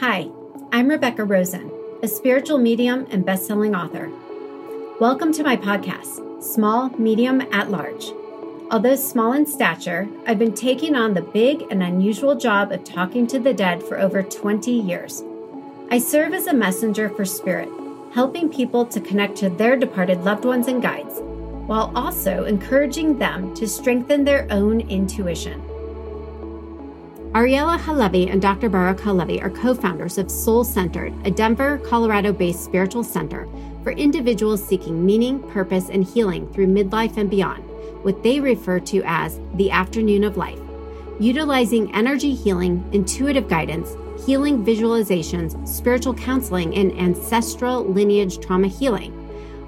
Hi, I'm Rebecca Rosen, a spiritual medium and best-selling author. Welcome to my podcast, Small, Medium, at Large. Although small in stature, I've been taking on the big and unusual job of talking to the dead for over 20 years. I serve as a messenger for spirit, helping people to connect to their departed loved ones and guides, while also encouraging them to strengthen their own intuition. Ariella Halevi and Dr. Baruch Halevi are co founders of Soul Centered, a Denver, Colorado based spiritual center for individuals seeking meaning, purpose, and healing through midlife and beyond, what they refer to as the afternoon of life. Utilizing energy healing, intuitive guidance, healing visualizations, spiritual counseling, and ancestral lineage trauma healing.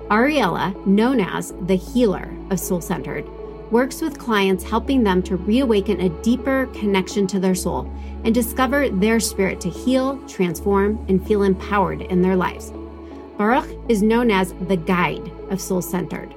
Ariella, known as the healer of Soul Centered, works with clients helping them to reawaken a deeper connection to their soul and discover their spirit to heal, transform, and feel empowered in their lives. Baruch is known as the guide of Soul Centered,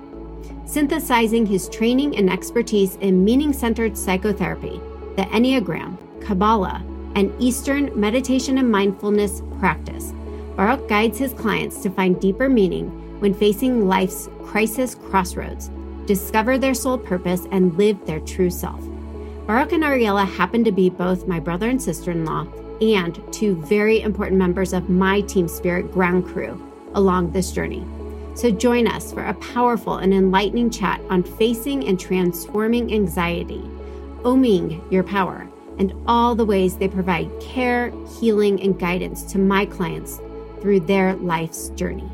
synthesizing his training and expertise in meaning centered psychotherapy, the Enneagram, Kabbalah, and Eastern meditation and mindfulness practice. Baruch guides his clients to find deeper meaning when facing life's crisis crossroads discover their soul purpose, and live their true self. Baruch and Ariella happen to be both my brother and sister in law and two very important members of my Team Spirit ground crew along this journey. So join us for a powerful and enlightening chat on facing and transforming anxiety, owning your power, and all the ways they provide care, healing, and guidance to my clients through their life's journey.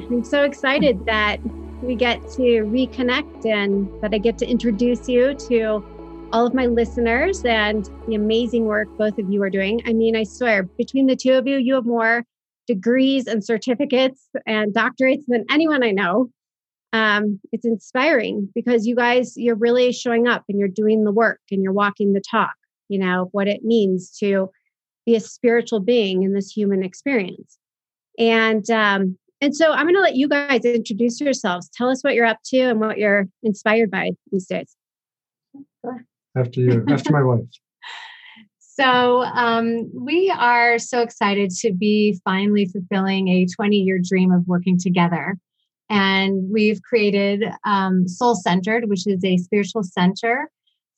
I'm so excited that we get to reconnect and that I get to introduce you to all of my listeners and the amazing work both of you are doing. I mean, I swear, between the two of you, you have more degrees and certificates and doctorates than anyone I know. Um, it's inspiring because you guys, you're really showing up and you're doing the work and you're walking the talk, you know, what it means to be a spiritual being in this human experience. And um, and so I'm going to let you guys introduce yourselves. Tell us what you're up to and what you're inspired by these days. After you, after my wife. So um, we are so excited to be finally fulfilling a 20 year dream of working together. And we've created um, Soul Centered, which is a spiritual center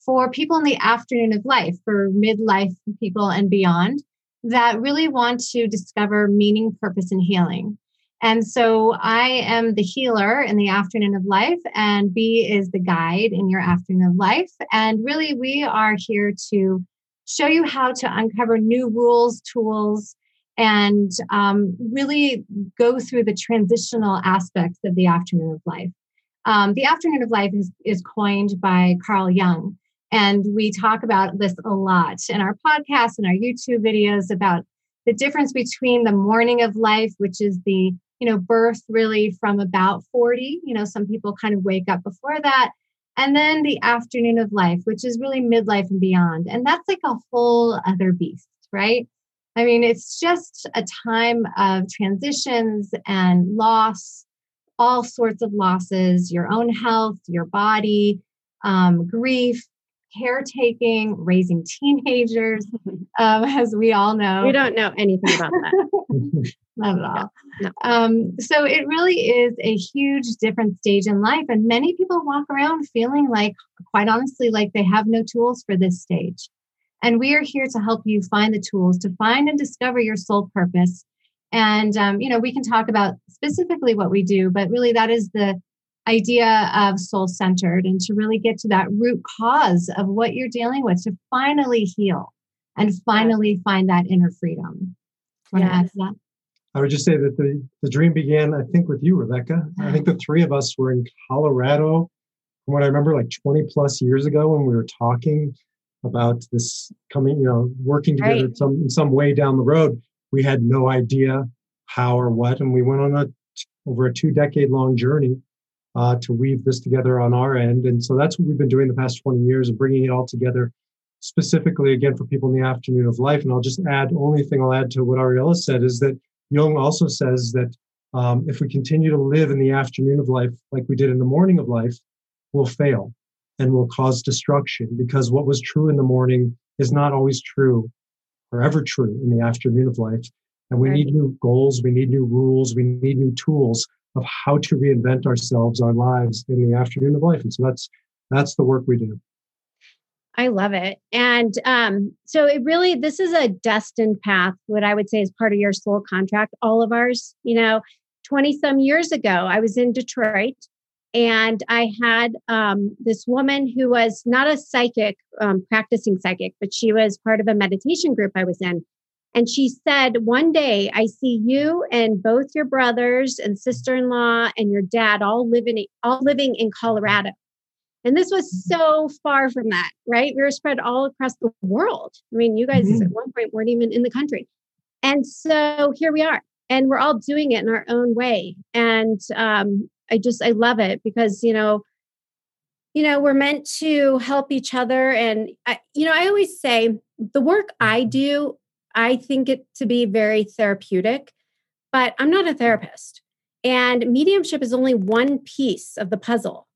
for people in the afternoon of life, for midlife people and beyond, that really want to discover meaning, purpose, and healing. And so I am the healer in the afternoon of life, and B is the guide in your afternoon of life. And really, we are here to show you how to uncover new rules, tools, and um, really go through the transitional aspects of the afternoon of life. Um, the afternoon of life is, is coined by Carl Jung. And we talk about this a lot in our podcast and our YouTube videos about the difference between the morning of life, which is the you know, birth really from about 40. You know, some people kind of wake up before that. And then the afternoon of life, which is really midlife and beyond. And that's like a whole other beast, right? I mean, it's just a time of transitions and loss, all sorts of losses, your own health, your body, um, grief, caretaking, raising teenagers, um, as we all know. We don't know anything about that. Not at all. No, no. Um, so it really is a huge different stage in life. And many people walk around feeling like, quite honestly, like they have no tools for this stage. And we are here to help you find the tools to find and discover your soul purpose. And, um, you know, we can talk about specifically what we do, but really that is the idea of soul centered and to really get to that root cause of what you're dealing with to finally heal and finally find that inner freedom. Want to add to that? I would just say that the, the dream began, I think, with you, Rebecca. I think the ah. three of us were in Colorado, from what I remember, like 20 plus years ago when we were talking about this coming, you know, working together right. some, in some way down the road. We had no idea how or what. And we went on a over a two decade long journey uh, to weave this together on our end. And so that's what we've been doing the past 20 years and bringing it all together specifically again for people in the afternoon of life. And I'll just add, only thing I'll add to what Ariella said is that Jung also says that um, if we continue to live in the afternoon of life like we did in the morning of life, we'll fail and will cause destruction because what was true in the morning is not always true or ever true in the afternoon of life. And we Right. need new goals, we need new rules, we need new tools of how to reinvent ourselves, our lives in the afternoon of life. And so that's that's the work we do. I love it. And um, so it really, this is a destined path, what I would say is part of your soul contract, all of ours. You know, 20 some years ago, I was in Detroit and I had um, this woman who was not a psychic, um, practicing psychic, but she was part of a meditation group I was in. And she said, One day I see you and both your brothers and sister in law and your dad all living, all living in Colorado. And this was so far from that, right? We were spread all across the world. I mean, you guys Mhm. at one point weren't even in the country. And so here we are, and we're all doing it in our own way. And um, I just, I love it because, you know, you know, we're meant to help each other. And, I, you know, I always say the work I do, I think it to be very therapeutic, but I'm not a therapist. And mediumship is only one piece of the puzzle.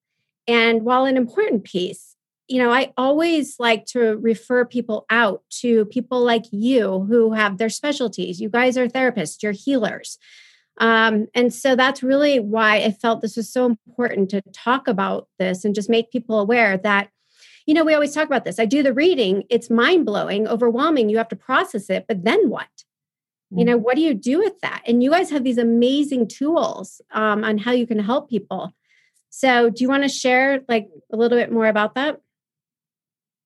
And while an important piece, you know, I always like to refer people out to people like you who have their specialties. You guys are therapists, you're healers. Um, and so that's really why I felt this was so important to talk about this and just make people aware that, you know, we always talk about this. I do the reading, it's mind blowing, overwhelming. You have to process it, but then what? You know, what do you do with that? And you guys have these amazing tools um, on how you can help people. So, do you want to share like a little bit more about that?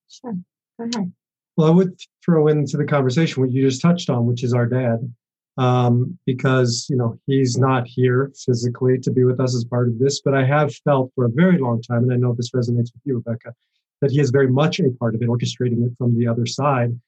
Sure. Go ahead. Well, I would throw into the conversation what you just touched on, which is our dad, um, because you know he's not here physically to be with us as part of this. But I have felt for a very long time, and I know this resonates with you, Rebecca, that he is very much a part of it, orchestrating it from the other side,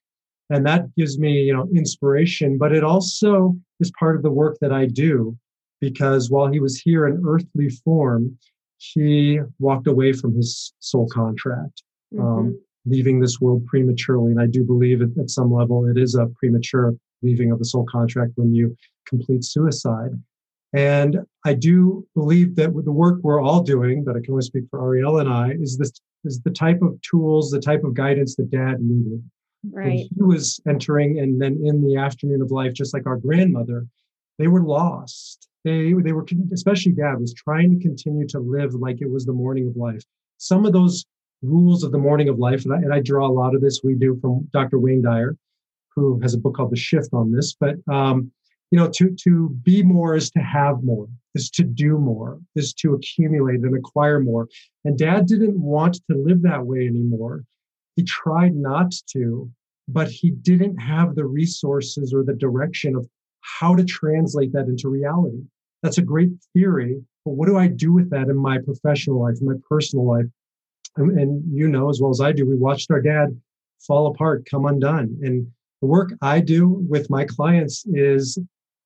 and that gives me you know inspiration. But it also is part of the work that I do, because while he was here in earthly form, he walked away from his soul contract um, leaving this world prematurely. And I do believe at, at some level it is a premature leaving of the soul contract when you complete suicide. And I do believe that with the work we're all doing, but I can only speak for Ariel and I, is this is the type of tools, the type of guidance that dad needed. When right. he was entering and then in the afternoon of life, just like our grandmother, they were lost. They they were especially dad was trying to continue to live like it was the morning of life. Some of those rules of the morning of life, and I, and I draw a lot of this we do from Dr. Wayne Dyer, who has a book called The Shift on this. But um, you know, to to be more is to have more, is to do more, is to accumulate and acquire more. And Dad didn't want to live that way anymore. He tried not to, but he didn't have the resources or the direction of how to translate that into reality. That's a great theory, but what do I do with that in my professional life, in my personal life? and, and you know as well as I do, we watched our dad fall apart, come undone. And the work I do with my clients is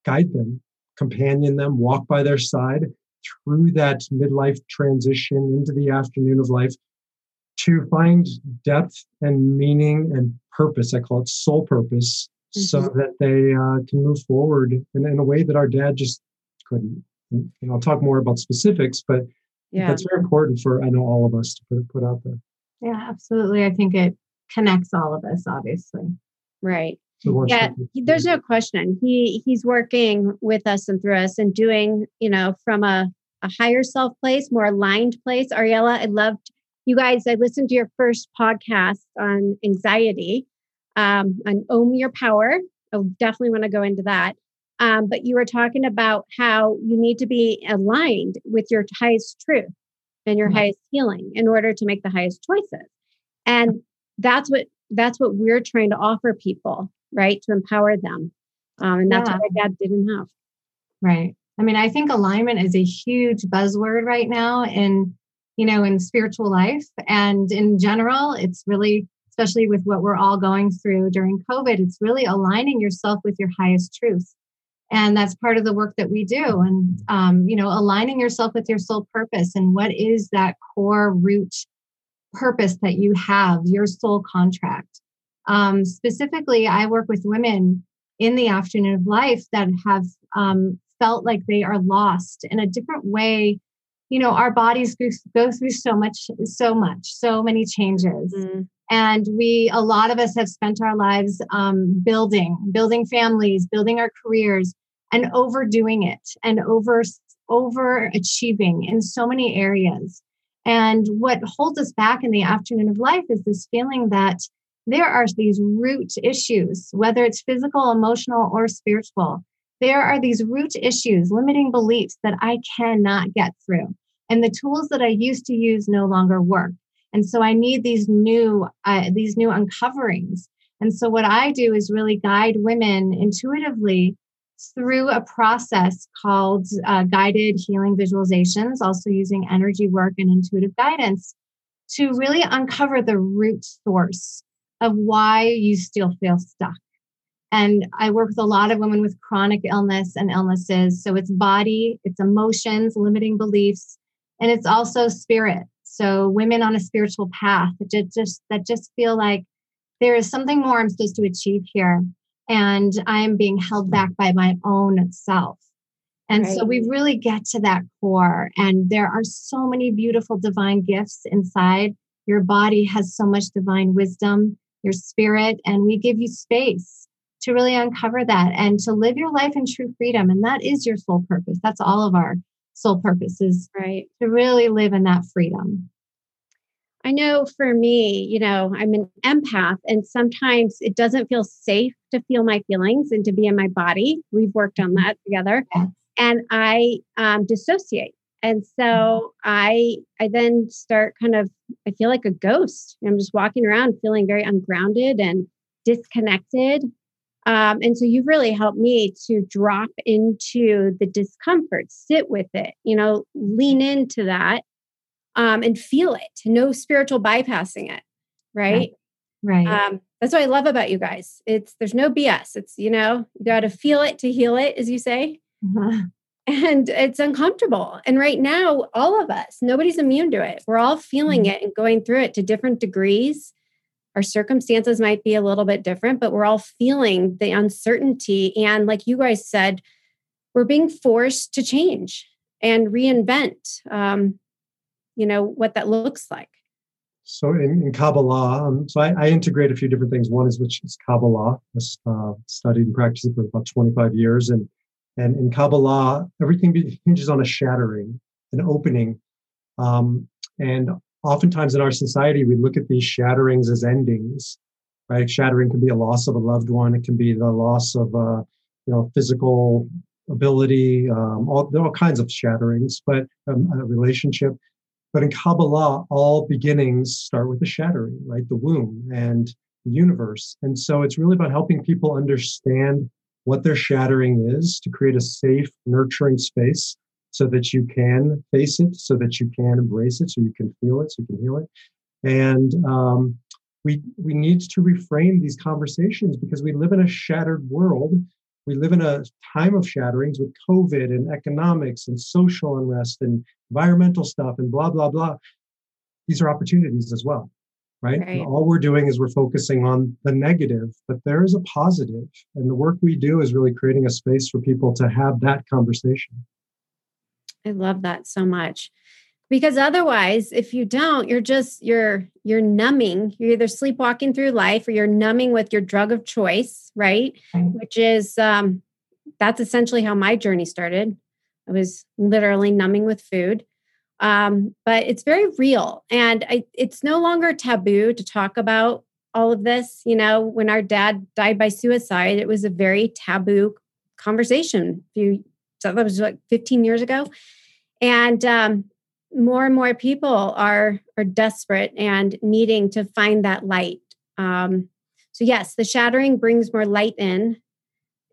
guide them, companion them, walk by their side through that midlife transition into the afternoon of life to find depth and meaning and purpose. I call it soul purpose, so that they uh, can move forward in, in a way that our dad just couldn't. And I'll talk more about specifics, but Yeah. that's very important for I know all of us to put put out there. Yeah, absolutely. I think it connects all of us, obviously. Right. So Yeah, there's no question. He he's working with us and through us and doing, you know, from a, a higher self place, more aligned place. Ariella, I loved you guys. I listened to your first podcast on anxiety, um, on Own Your Power. I definitely want to go into that. Um, but you were talking about how you need to be aligned with your highest truth and your Mhm. highest healing in order to make the highest choices. And that's what that's what we're trying to offer people, right? To empower them. Um, and that's Yeah. what my dad didn't have. Right. I mean, I think alignment is a huge buzzword right now in, you know, in spiritual life and in general, it's really especially with what we're all going through during COVID, it's really aligning yourself with your highest truth. And that's part of the work that we do. And, um, you know, aligning yourself with your soul purpose and what is that core root purpose that you have, your soul contract. Um, specifically, I work with women in the afternoon of life that have um, felt like they are lost in a different way. You know, our bodies go, through so much, so much, so many changes. And we, a lot of us have spent our lives um, building, building families, building our careers, and overdoing it and over overachieving in so many areas. And what holds us back in the afternoon of life is this feeling that there are these root issues, whether it's physical, emotional, or spiritual. There are these root issues, limiting beliefs that I cannot get through. And the tools that I used to use no longer work. And so I need these new, uh, these new uncoverings. And so what I do is really guide women intuitively through a process called uh, guided healing visualizations, also using energy work and intuitive guidance to really uncover the root source of why you still feel stuck. And I work with a lot of women with chronic illness and illnesses. So it's body, it's emotions, limiting beliefs, and it's also spirit. So women on a spiritual path that just that just feel like there is something more I'm supposed to achieve here and I'm being held back by my own self. And right. so we really get to that core. And there are so many beautiful divine gifts inside. Your body has so much divine wisdom, your spirit, and we give you space to really uncover that and to live your life in true freedom. And that is your sole purpose. That's all of our soul purposes, right? To really live in that freedom. I know for me, you know, I'm an empath, and sometimes it doesn't feel safe to feel my feelings and to be in my body. We've worked on that together, and I um, dissociate. And so mm-hmm. I I then start kind of I feel like a ghost. I'm just walking around feeling very ungrounded and disconnected. Um, and so you've really helped me to drop into the discomfort, sit with it, you know, lean into that um, and feel it. No spiritual bypassing it, right? Right. right. Um, that's what I love about you guys. It's there's no BS. It's you know you got to feel it to heal it, as you say. Uh-huh. And it's uncomfortable. And right now, all of us, nobody's immune to it. We're all feeling mm-hmm. it and going through it to different degrees. Our circumstances might be a little bit different, but we're all feeling the uncertainty. And like you guys said, we're being forced to change and reinvent. Um, you know what that looks like so in, in kabbalah um, so I, I, integrate a few different things one is which is kabbalah i uh, studied and practiced it for about 25 years and and in kabbalah everything hinges on a shattering an opening um, and oftentimes in our society we look at these shatterings as endings right shattering can be a loss of a loved one it can be the loss of uh, you know physical ability um, all, there are all kinds of shatterings but um, a relationship but in Kabbalah, all beginnings start with the shattering, right? The womb and the universe. And so it's really about helping people understand what their shattering is to create a safe, nurturing space so that you can face it, so that you can embrace it, so you can feel it, so you can heal it. And um, we we need to reframe these conversations because we live in a shattered world we live in a time of shatterings with COVID and economics and social unrest and environmental stuff and blah, blah, blah. These are opportunities as well, right? right. All we're doing is we're focusing on the negative, but there is a positive, And the work we do is really creating a space for people to have that conversation. I love that so much because otherwise if you don't you're just you're you're numbing you're either sleepwalking through life or you're numbing with your drug of choice right which is um that's essentially how my journey started i was literally numbing with food um but it's very real and I, it's no longer taboo to talk about all of this you know when our dad died by suicide it was a very taboo conversation a few so that was like 15 years ago and um more and more people are are desperate and needing to find that light. Um, so yes, the shattering brings more light in,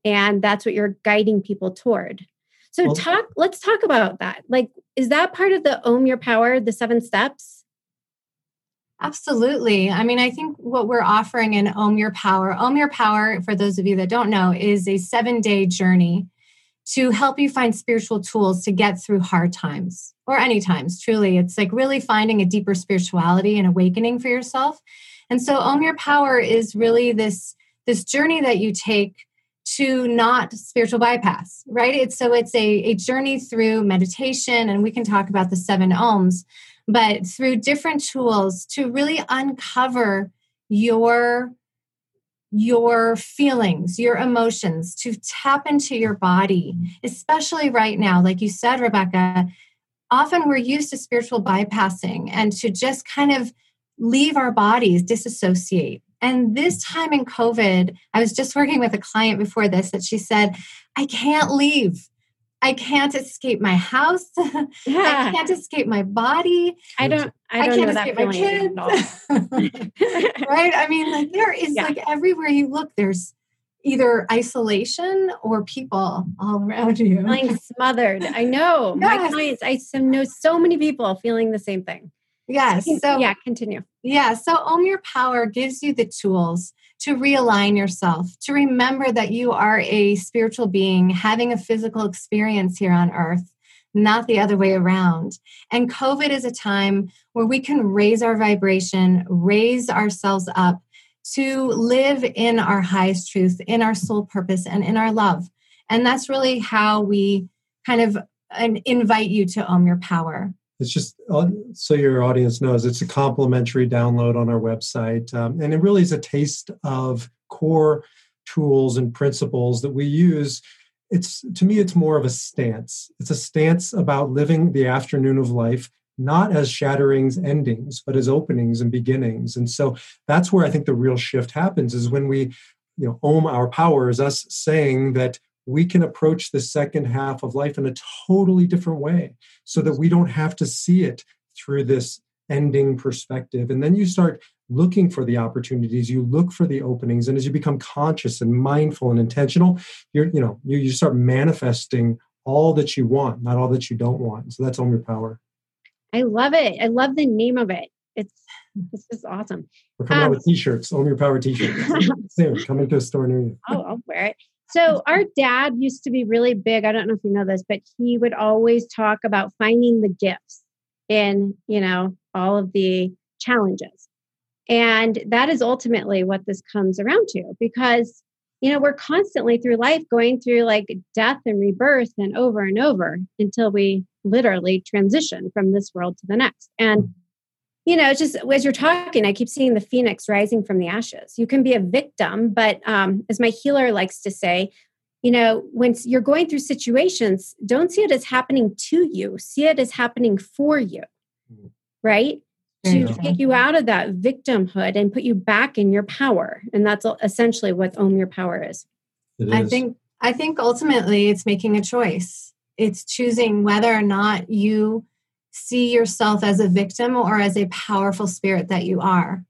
and that's what you're guiding people toward. So well, talk. Let's talk about that. Like, is that part of the Own Your Power, the seven steps? Absolutely. I mean, I think what we're offering in Own Your Power, Own Your Power, for those of you that don't know, is a seven day journey to help you find spiritual tools to get through hard times or any times truly it's like really finding a deeper spirituality and awakening for yourself and so own your power is really this this journey that you take to not spiritual bypass right it's so it's a, a journey through meditation and we can talk about the seven ohms but through different tools to really uncover your your feelings, your emotions, to tap into your body, especially right now. Like you said, Rebecca, often we're used to spiritual bypassing and to just kind of leave our bodies, disassociate. And this time in COVID, I was just working with a client before this that she said, I can't leave. I can't escape my house. Yeah. I can't escape my body. I don't. I, don't I can't escape my kids. right? I mean, like there is yeah. like everywhere you look, there's either isolation or people all around you. Feeling smothered. I know yes. my clients. I know so many people feeling the same thing. Yes. So yeah, continue. Yeah. So Own Your Power gives you the tools to realign yourself, to remember that you are a spiritual being having a physical experience here on earth, not the other way around. And COVID is a time where we can raise our vibration, raise ourselves up to live in our highest truth, in our soul purpose, and in our love. And that's really how we kind of uh, invite you to own your power it's just uh, so your audience knows it's a complimentary download on our website um, and it really is a taste of core tools and principles that we use. It's to me it's more of a stance. It's a stance about living the afternoon of life not as shatterings endings but as openings and beginnings. And so that's where i think the real shift happens is when we you know ohm our power is us saying that we can approach the second half of life in a totally different way so that we don't have to see it through this ending perspective. And then you start looking for the opportunities you look for the openings and as you become conscious and mindful and intentional you're you know you, you start manifesting all that you want not all that you don't want. So that's ohm your power. I love it. I love the name of it. It's this is awesome. We're coming um, out with t-shirts Own your power t-shirts. Soon coming to a store near you. Oh i'll wear it so our dad used to be really big. I don't know if you know this, but he would always talk about finding the gifts in, you know, all of the challenges. And that is ultimately what this comes around to because, you know, we're constantly through life going through like death and rebirth and over and over until we literally transition from this world to the next. And you know, just as you're talking, I keep seeing the phoenix rising from the ashes. You can be a victim, but um, as my healer likes to say, you know, when you're going through situations, don't see it as happening to you, see it as happening for you, mm-hmm. right? To take you out of that victimhood and put you back in your power. And that's essentially what Ohm Your Power is. I think I think ultimately it's making a choice. It's choosing whether or not you see yourself as a victim or as a powerful spirit that you are.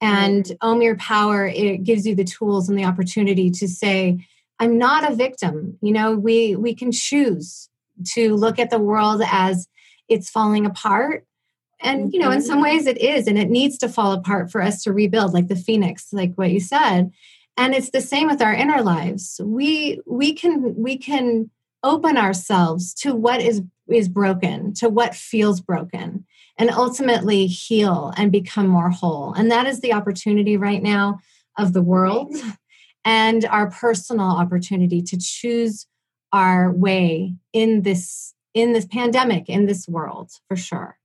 And own your power, it gives you the tools and the opportunity to say, I'm not a victim. You know, we we can choose to look at the world as it's falling apart. And you know, in some mm-hmm. ways it is, and it needs to fall apart for us to rebuild, like the phoenix, like what you said. And it's the same with our inner lives. We we can we can open ourselves to what is is broken to what feels broken and ultimately heal and become more whole. And that is the opportunity right now of the world and our personal opportunity to choose our way in this in this pandemic in this world for sure.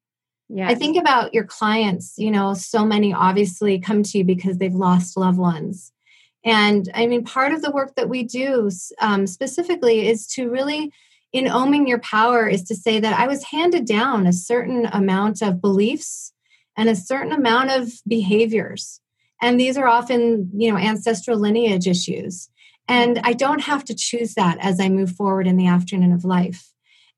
Yeah i think about your clients you know so many obviously come to you because they've lost loved ones. And i mean part of the work that we do um, specifically is to really in ohming your power is to say that I was handed down a certain amount of beliefs and a certain amount of behaviors. And these are often, you know, ancestral lineage issues. And I don't have to choose that as I move forward in the afternoon of life.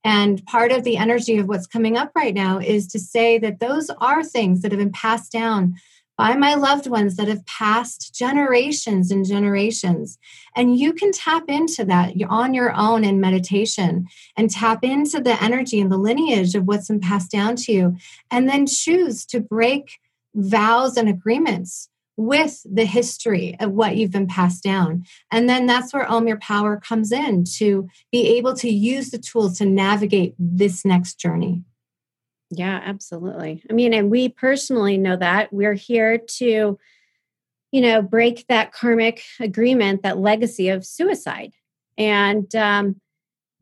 And part of the energy of what's coming up right now is to say that those are things that have been passed down by my loved ones that have passed generations and generations. And you can tap into that on your own in meditation and tap into the energy and the lineage of what's been passed down to you, and then choose to break vows and agreements with the history of what you've been passed down. And then that's where Ohm Your Power comes in to be able to use the tools to navigate this next journey. Yeah, absolutely. I mean, and we personally know that we're here to, you know, break that karmic agreement, that legacy of suicide. And, um,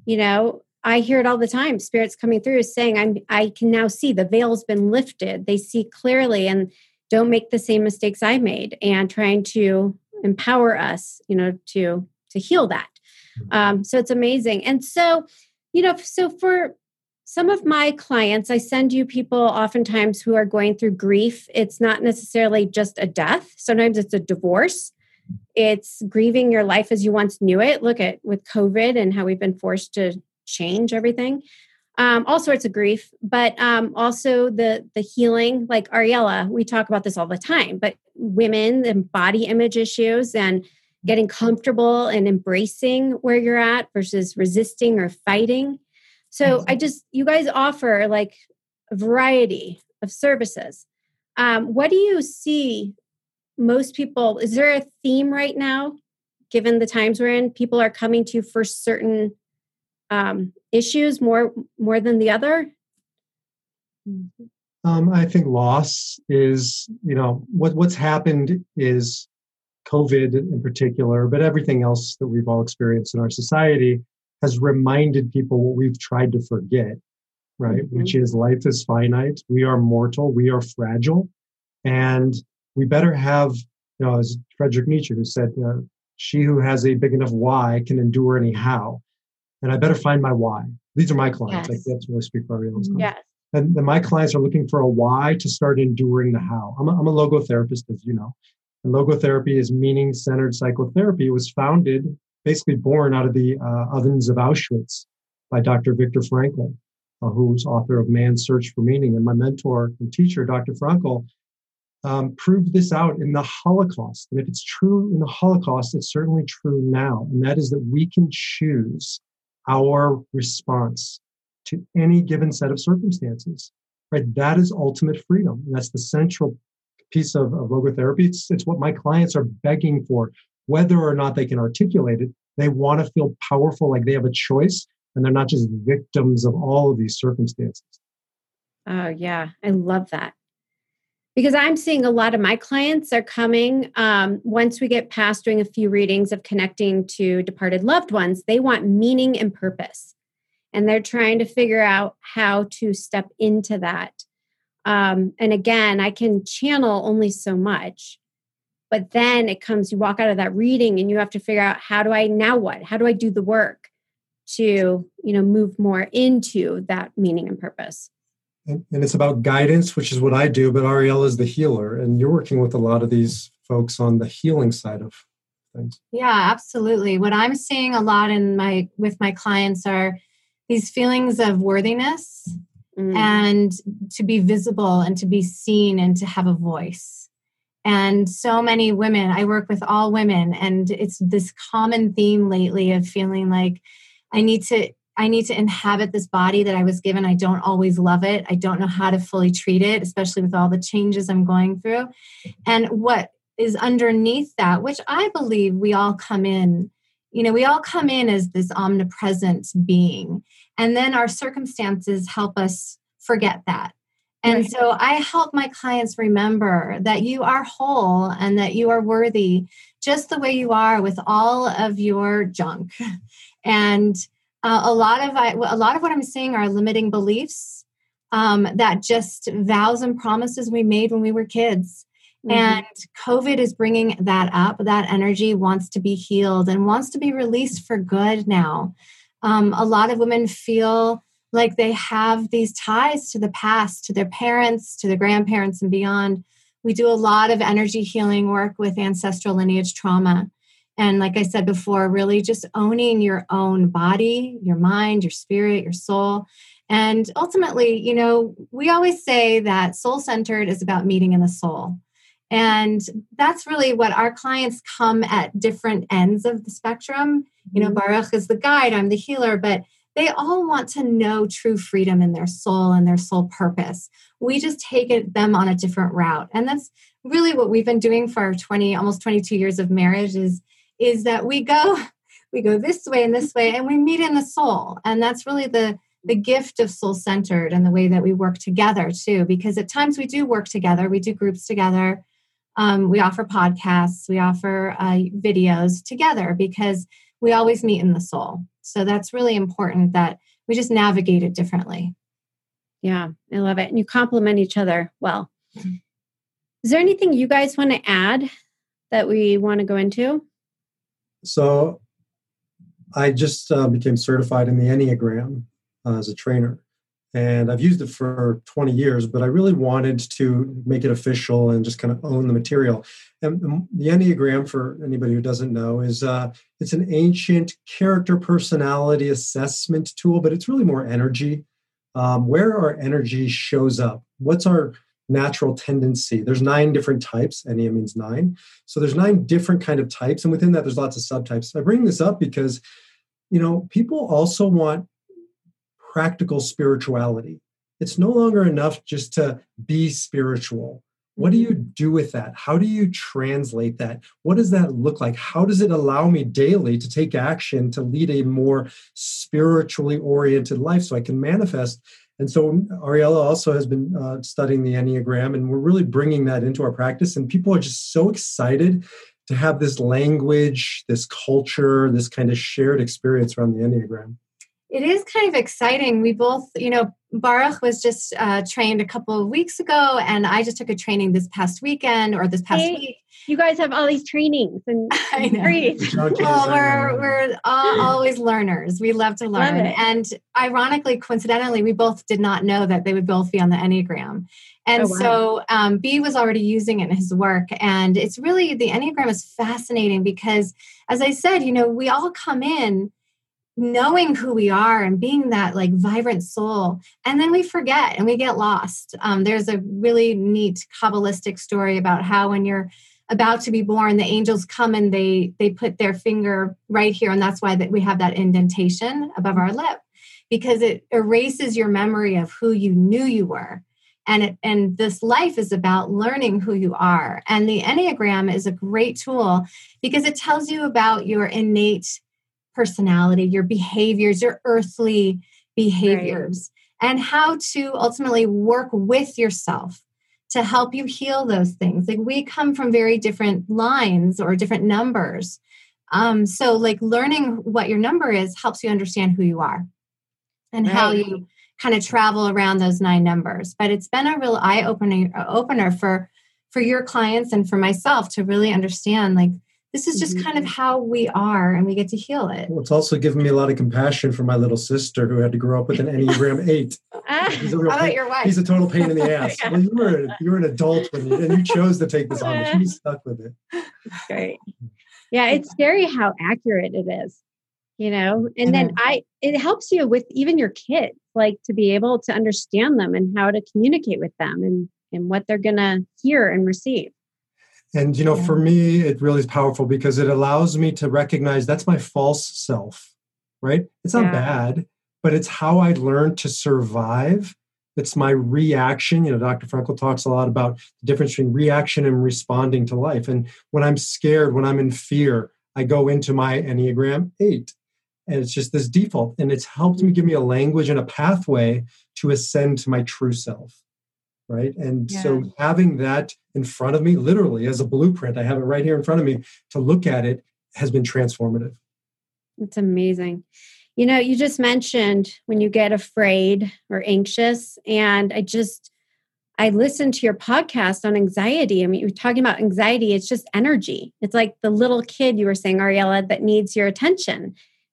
you know, I hear it all the time. Spirits coming through saying, "I'm. I can now see the veil's been lifted. They see clearly." And don't make the same mistakes I made and trying to empower us, you know, to to heal that. Mm-hmm. Um, so it's amazing. And so, you know, so for some of my clients, I send you people oftentimes who are going through grief. It's not necessarily just a death. Sometimes it's a divorce. It's grieving your life as you once knew it. Look at with COVID and how we've been forced to change everything. Um, all sorts of grief, but um, also the the healing. Like Ariella, we talk about this all the time. But women and body image issues and getting comfortable and embracing where you're at versus resisting or fighting. So I just you guys offer like a variety of services. Um, what do you see most people? Is there a theme right now, given the times we're in? People are coming to you for certain um, issues more more than the other? Um, I think loss is, you know, what what's happened is COVID in particular, but everything else that we've all experienced in our society has reminded people what we've tried to forget, right? Mm-hmm. Which is life is finite. We are mortal. We are fragile. And we better have, you know, as Friedrich Nietzsche who said, uh, she who has a big enough why can endure any how and I better find my why. These are my clients. Yes. Like that's what I speak for everyone's Yes. And then my clients are looking for a why to start enduring the how. I'm a, I'm a logotherapist, as you know. And logotherapy is meaning centered psychotherapy. It was founded, basically born out of the uh, ovens of Auschwitz by Dr. Viktor Frankl, uh, who's author of Man's Search for Meaning. And my mentor and teacher, Dr. Frankl, um, proved this out in the Holocaust. And if it's true in the Holocaust, it's certainly true now. And that is that we can choose our response to any given set of circumstances right that is ultimate freedom that's the central piece of, of logotherapy it's, it's what my clients are begging for whether or not they can articulate it they want to feel powerful like they have a choice and they're not just victims of all of these circumstances oh yeah i love that because I'm seeing a lot of my clients are coming um, once we get past doing a few readings of connecting to departed loved ones, they want meaning and purpose. And they're trying to figure out how to step into that. Um, and again, I can channel only so much. But then it comes, you walk out of that reading and you have to figure out how do I now what? How do I do the work to, you know, move more into that meaning and purpose? and, and it's about guidance, which is what I do. But Ariel is the healer, and you're working with a lot of these folks on the healing side of things. Yeah, absolutely. What I'm seeing a lot in my with my clients are these feelings of worthiness mm. and to be visible and to be seen and to have a voice. And so many women, I work with all women, and it's this common theme lately of feeling like I need to I need to inhabit this body that I was given. I don't always love it. I don't know how to fully treat it, especially with all the changes I'm going through. And what is underneath that, which I believe we all come in, you know, we all come in as this omnipresent being. And then our circumstances help us forget that. And right. so I help my clients remember that you are whole and that you are worthy just the way you are with all of your junk. And uh, a lot of I, a lot of what I'm seeing are limiting beliefs um, that just vows and promises we made when we were kids. Mm-hmm. And COVID is bringing that up. That energy wants to be healed and wants to be released for good now. Um, a lot of women feel like they have these ties to the past, to their parents, to their grandparents, and beyond. We do a lot of energy healing work with ancestral lineage trauma. And like I said before, really just owning your own body, your mind, your spirit, your soul. And ultimately, you know, we always say that soul centered is about meeting in the soul. And that's really what our clients come at different ends of the spectrum. You know, mm-hmm. Baruch is the guide, I'm the healer, but they all want to know true freedom in their soul and their soul purpose. We just take it, them on a different route. And that's really what we've been doing for 20, almost 22 years of marriage is is that we go we go this way and this way and we meet in the soul and that's really the the gift of soul centered and the way that we work together too because at times we do work together we do groups together um, we offer podcasts we offer uh, videos together because we always meet in the soul so that's really important that we just navigate it differently yeah i love it and you complement each other well Is there anything you guys want to add that we want to go into? So, I just uh, became certified in the Enneagram uh, as a trainer. And I've used it for 20 years, but I really wanted to make it official and just kind of own the material. And the Enneagram, for anybody who doesn't know, is uh, it's an ancient character personality assessment tool, but it's really more energy. Um, where our energy shows up. What's our natural tendency? There's nine different types. Ennea means nine. So there's nine different kind of types, and within that, there's lots of subtypes. I bring this up because, you know, people also want practical spirituality. It's no longer enough just to be spiritual. What do you do with that? How do you translate that? What does that look like? How does it allow me daily to take action to lead a more spiritually oriented life so I can manifest? And so Ariella also has been uh, studying the Enneagram, and we're really bringing that into our practice. And people are just so excited to have this language, this culture, this kind of shared experience around the Enneagram. It is kind of exciting. We both, you know, Baruch was just uh, trained a couple of weeks ago, and I just took a training this past weekend or this past hey, week. You guys have all these trainings and, and well, we're we're all, always learners. We love to learn, love and ironically, coincidentally, we both did not know that they would both be on the Enneagram. And oh, wow. so um, B was already using it in his work. And it's really, the Enneagram is fascinating because, as I said, you know, we all come in knowing who we are and being that like vibrant soul. And then we forget and we get lost. Um, there's a really neat kabbalistic story about how when you're about to be born the angels come and they they put their finger right here and that's why that we have that indentation above our lip because it erases your memory of who you knew you were. And it, and this life is about learning who you are. And the enneagram is a great tool because it tells you about your innate personality, your behaviors, your earthly behaviors, right. and how to ultimately work with yourself to help you heal those things. Like we come from very different lines or different numbers. Um, so, like learning what your number is helps you understand who you are and right. how you kind of travel around those nine numbers. But it's been a real eye opening opener for for your clients and for myself to really understand like this is just kind of mm-hmm. how we are and we get to heal it. Well, it's also given me a lot of compassion for my little sister who had to grow up with an enneagram 8 he's a real pain, your wife? he's a total pain in the ass. Yeah. well, you were you were an adult when you and you chose to take this on but she stuck with it. That's great. Yeah it's scary how accurate it is you know? And then i it helps you with even your kids like to be able to understand them and how to communicate with them and and what they're gonna hear and receive and, you know, yeah. for me, it really is powerful because it allows me to recognize that's my false self, right? It's not yeah. bad, but it's how I learned to survive. It's my reaction. You know, Dr. Frankl talks a lot about the difference between reaction and responding to life. And when I'm scared, when I'm in fear, I go into my Enneagram 8. And it's just this default. And it's helped me give me a language and a pathway to ascend to my true self right and yeah. so having that in front of me literally as a blueprint i have it right here in front of me to look at it has been transformative it's amazing you know you just mentioned when you get afraid or anxious and i just i listened to your podcast on anxiety i mean you're talking about anxiety it's just energy it's like the little kid you were saying ariella that needs your attention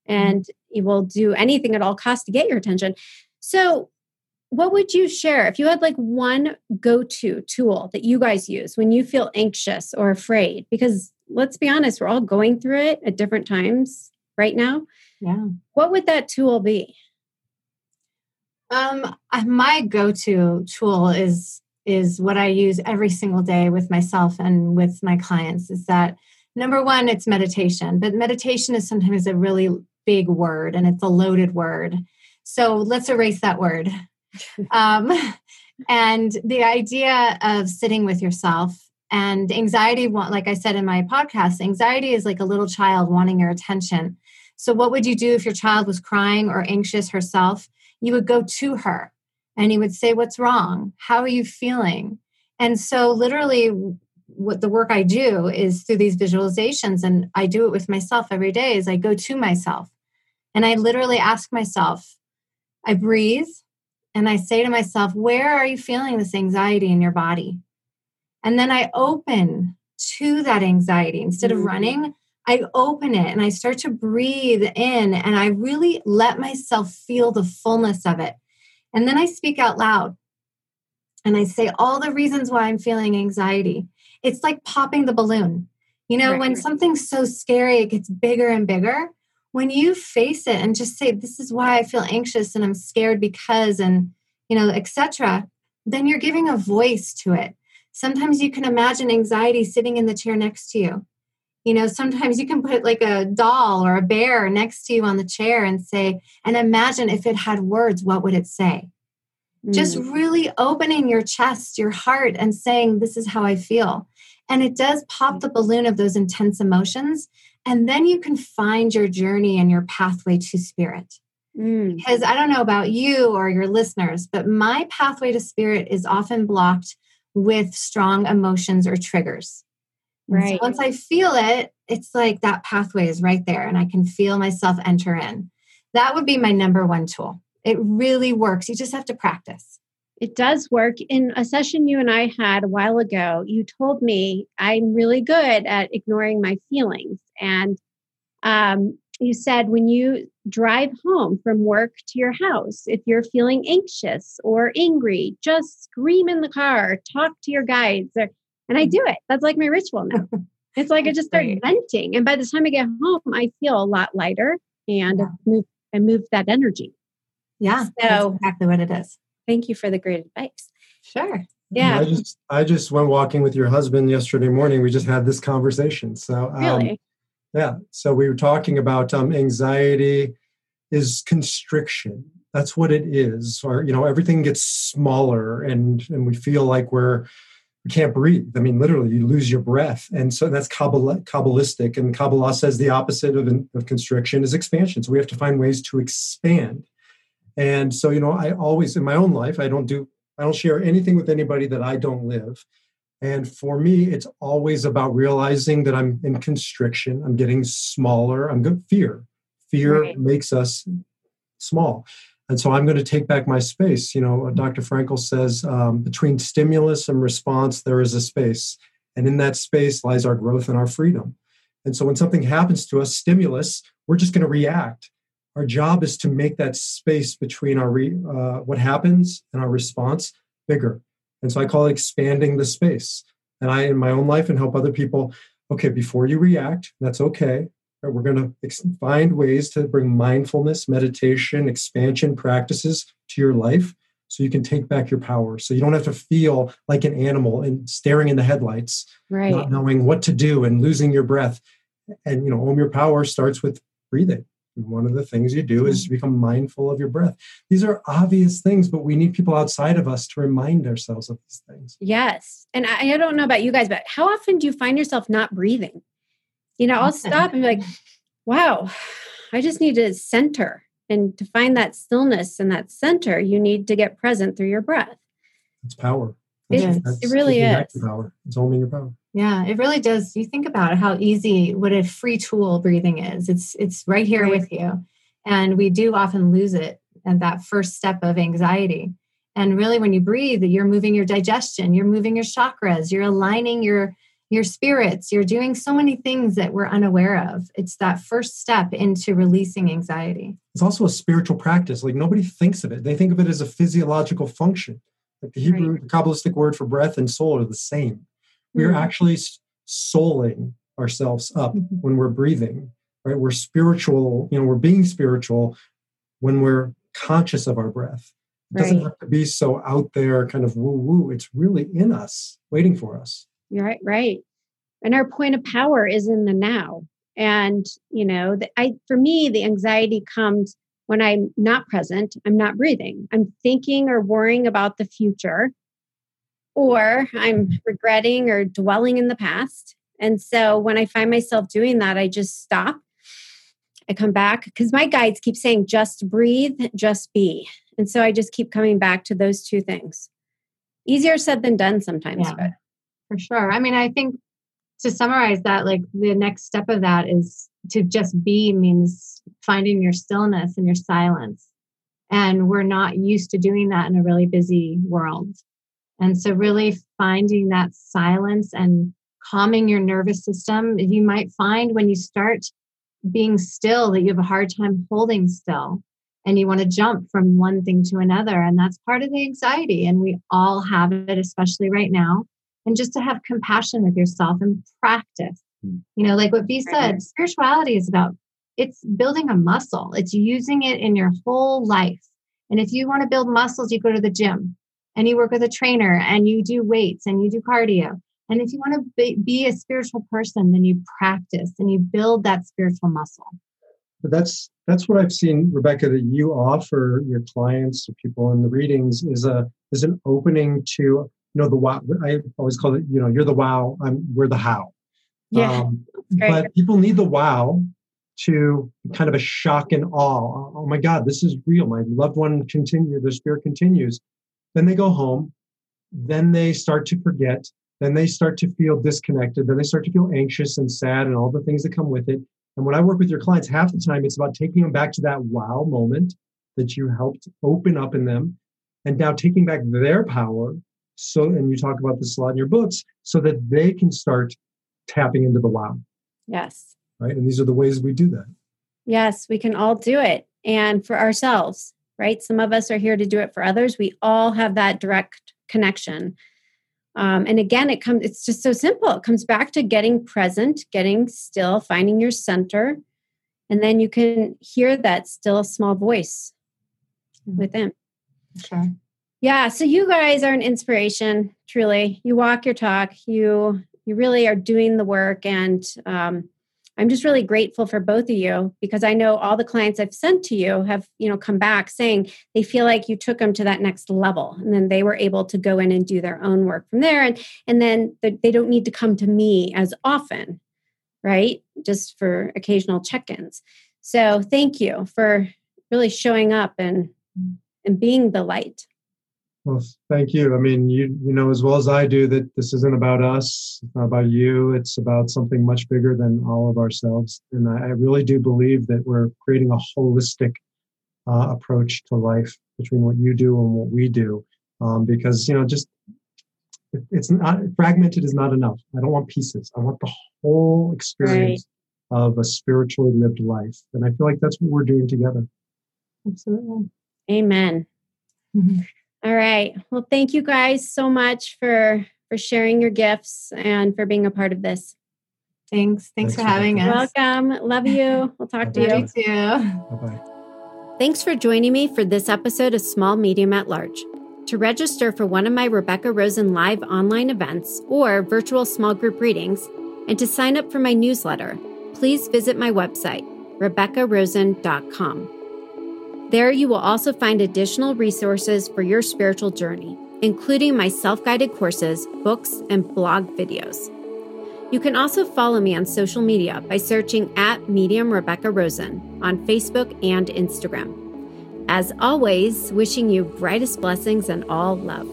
mm-hmm. and mm-hmm. you will do anything at all costs to get your attention so what would you share if you had like one go to tool that you guys use when you feel anxious or afraid? Because let's be honest, we're all going through it at different times right now. Yeah. What would that tool be? Um, my go-to tool is is what I use every single day with myself and with my clients. Is that number one? It's meditation, but meditation is sometimes a really big word and it's a loaded word. So let's erase that word um, and the idea of sitting with yourself and anxiety, like I said in my podcast, anxiety is like a little child wanting your attention. So, what would you do if your child was crying or anxious herself? You would go to her and you would say, What's wrong? How are you feeling? And so, literally, what the work I do is through these visualizations, and I do it with myself every day, is I go to myself and I literally ask myself, I breathe, and I say to myself, where are you feeling this anxiety in your body? And then I open to that anxiety instead of mm. running. I open it and I start to breathe in and I really let myself feel the fullness of it. And then I speak out loud and I say all the reasons why I'm feeling anxiety. It's like popping the balloon. You know, right. when something's so scary, it gets bigger and bigger. When you face it and just say, This is why I feel anxious and I'm scared because, and, you know, etc., then you're giving a voice to it. Sometimes you can imagine anxiety sitting in the chair next to you. You know, sometimes you can put like a doll or a bear next to you on the chair and say, and imagine if it had words, what would it say? Mm. Just really opening your chest, your heart, and saying, This is how I feel. And it does pop the balloon of those intense emotions. And then you can find your journey and your pathway to spirit. Mm. Because I don't know about you or your listeners, but my pathway to spirit is often blocked with strong emotions or triggers. Right. So once I feel it, it's like that pathway is right there and I can feel myself enter in. That would be my number one tool. It really works. You just have to practice. It does work. In a session you and I had a while ago, you told me I'm really good at ignoring my feelings. And um, you said when you drive home from work to your house, if you're feeling anxious or angry, just scream in the car, talk to your guides. Or, and I do it. That's like my ritual now. It's like I just start venting. And by the time I get home, I feel a lot lighter and yeah. I, move, I move that energy. Yeah. So exactly what it is. Thank you for the great advice. Sure. Yeah. I just I just went walking with your husband yesterday morning. We just had this conversation. So um, really? yeah. So we were talking about um, anxiety is constriction. That's what it is. Or you know, everything gets smaller and and we feel like we're we can't breathe. I mean, literally, you lose your breath. And so that's Kabbalistic. And Kabbalah says the opposite of, of constriction is expansion. So we have to find ways to expand. And so, you know, I always in my own life, I don't do, I don't share anything with anybody that I don't live. And for me, it's always about realizing that I'm in constriction. I'm getting smaller. I'm good. Fear. Fear right. makes us small. And so I'm going to take back my space. You know, Dr. Frankl says um, between stimulus and response, there is a space. And in that space lies our growth and our freedom. And so when something happens to us, stimulus, we're just going to react our job is to make that space between our re, uh, what happens and our response bigger. And so i call it expanding the space. And i in my own life and help other people okay before you react that's okay we're going to ex- find ways to bring mindfulness meditation expansion practices to your life so you can take back your power. So you don't have to feel like an animal and staring in the headlights right. not knowing what to do and losing your breath. And you know own your power starts with breathing one of the things you do is become mindful of your breath. These are obvious things, but we need people outside of us to remind ourselves of these things. Yes. And I, I don't know about you guys, but how often do you find yourself not breathing? You know, I'll stop and be like, wow, I just need to center. And to find that stillness and that center, you need to get present through your breath. It's power. It, it really is. Power. It's only your power. Yeah, it really does. You think about how easy what a free tool breathing is. It's it's right here right. with you. And we do often lose it at that first step of anxiety. And really when you breathe, you're moving your digestion, you're moving your chakras, you're aligning your your spirits, you're doing so many things that we're unaware of. It's that first step into releasing anxiety. It's also a spiritual practice. Like nobody thinks of it. They think of it as a physiological function. Like the Hebrew, right. the Kabbalistic word for breath and soul are the same. We're mm-hmm. actually souling ourselves up mm-hmm. when we're breathing, right? We're spiritual, you know, we're being spiritual when we're conscious of our breath. It right. doesn't have to be so out there, kind of woo woo. It's really in us, waiting for us. Right, right. And our point of power is in the now. And you know, the, I for me, the anxiety comes when I'm not present. I'm not breathing. I'm thinking or worrying about the future or I'm regretting or dwelling in the past. And so when I find myself doing that, I just stop. I come back because my guides keep saying, just breathe, just be. And so I just keep coming back to those two things. Easier said than done sometimes, yeah, but for sure. I mean, I think to summarize that, like the next step of that is to just be means finding your stillness and your silence. And we're not used to doing that in a really busy world. And so, really finding that silence and calming your nervous system. You might find when you start being still that you have a hard time holding still and you want to jump from one thing to another. And that's part of the anxiety. And we all have it, especially right now. And just to have compassion with yourself and practice. Hmm. You know, like what B said, spirituality is about it's building a muscle, it's using it in your whole life. And if you want to build muscles, you go to the gym and you work with a trainer and you do weights and you do cardio. And if you want to be, be a spiritual person, then you practice and you build that spiritual muscle. But that's that's what I've seen, Rebecca, that you offer your clients or people in the readings is a is an opening to you know the wow. I always call it you know you're the wow. I'm we're the how. Yeah, um, but people need the wow to kind of a shock and awe. Oh my God, this is real. My loved one continue. Their spirit continues. Then they go home. Then they start to forget. Then they start to feel disconnected. Then they start to feel anxious and sad and all the things that come with it. And when I work with your clients, half the time it's about taking them back to that wow moment that you helped open up in them and now taking back their power. So, and you talk about this a lot in your books, so that they can start tapping into the wow. Yes. Right. And these are the ways we do that. Yes, we can all do it. And for ourselves, right? Some of us are here to do it for others. We all have that direct connection. Um, and again, it comes, it's just so simple. It comes back to getting present, getting still, finding your center. And then you can hear that still small voice mm-hmm. within. Sure. Yeah. So you guys are an inspiration, truly. You walk your talk. You you really are doing the work and um, I'm just really grateful for both of you because I know all the clients I've sent to you have, you know, come back saying they feel like you took them to that next level and then they were able to go in and do their own work from there and and then they don't need to come to me as often, right? Just for occasional check-ins. So, thank you for really showing up and and being the light. Well, thank you. I mean, you you know as well as I do that this isn't about us, it's not about you. It's about something much bigger than all of ourselves. And I, I really do believe that we're creating a holistic uh, approach to life between what you do and what we do, um, because you know just it's not fragmented is not enough. I don't want pieces. I want the whole experience right. of a spiritually lived life, and I feel like that's what we're doing together. Absolutely. Amen. Mm-hmm. All right. Well, thank you guys so much for for sharing your gifts and for being a part of this. Thanks. Thanks, Thanks for having us. Welcome. Love you. We'll talk to you. You too. Bye-bye. Thanks for joining me for this episode of Small Medium at Large. To register for one of my Rebecca Rosen live online events or virtual small group readings, and to sign up for my newsletter, please visit my website, rebeccarosen.com. There, you will also find additional resources for your spiritual journey, including my self guided courses, books, and blog videos. You can also follow me on social media by searching at Medium Rebecca Rosen on Facebook and Instagram. As always, wishing you brightest blessings and all love.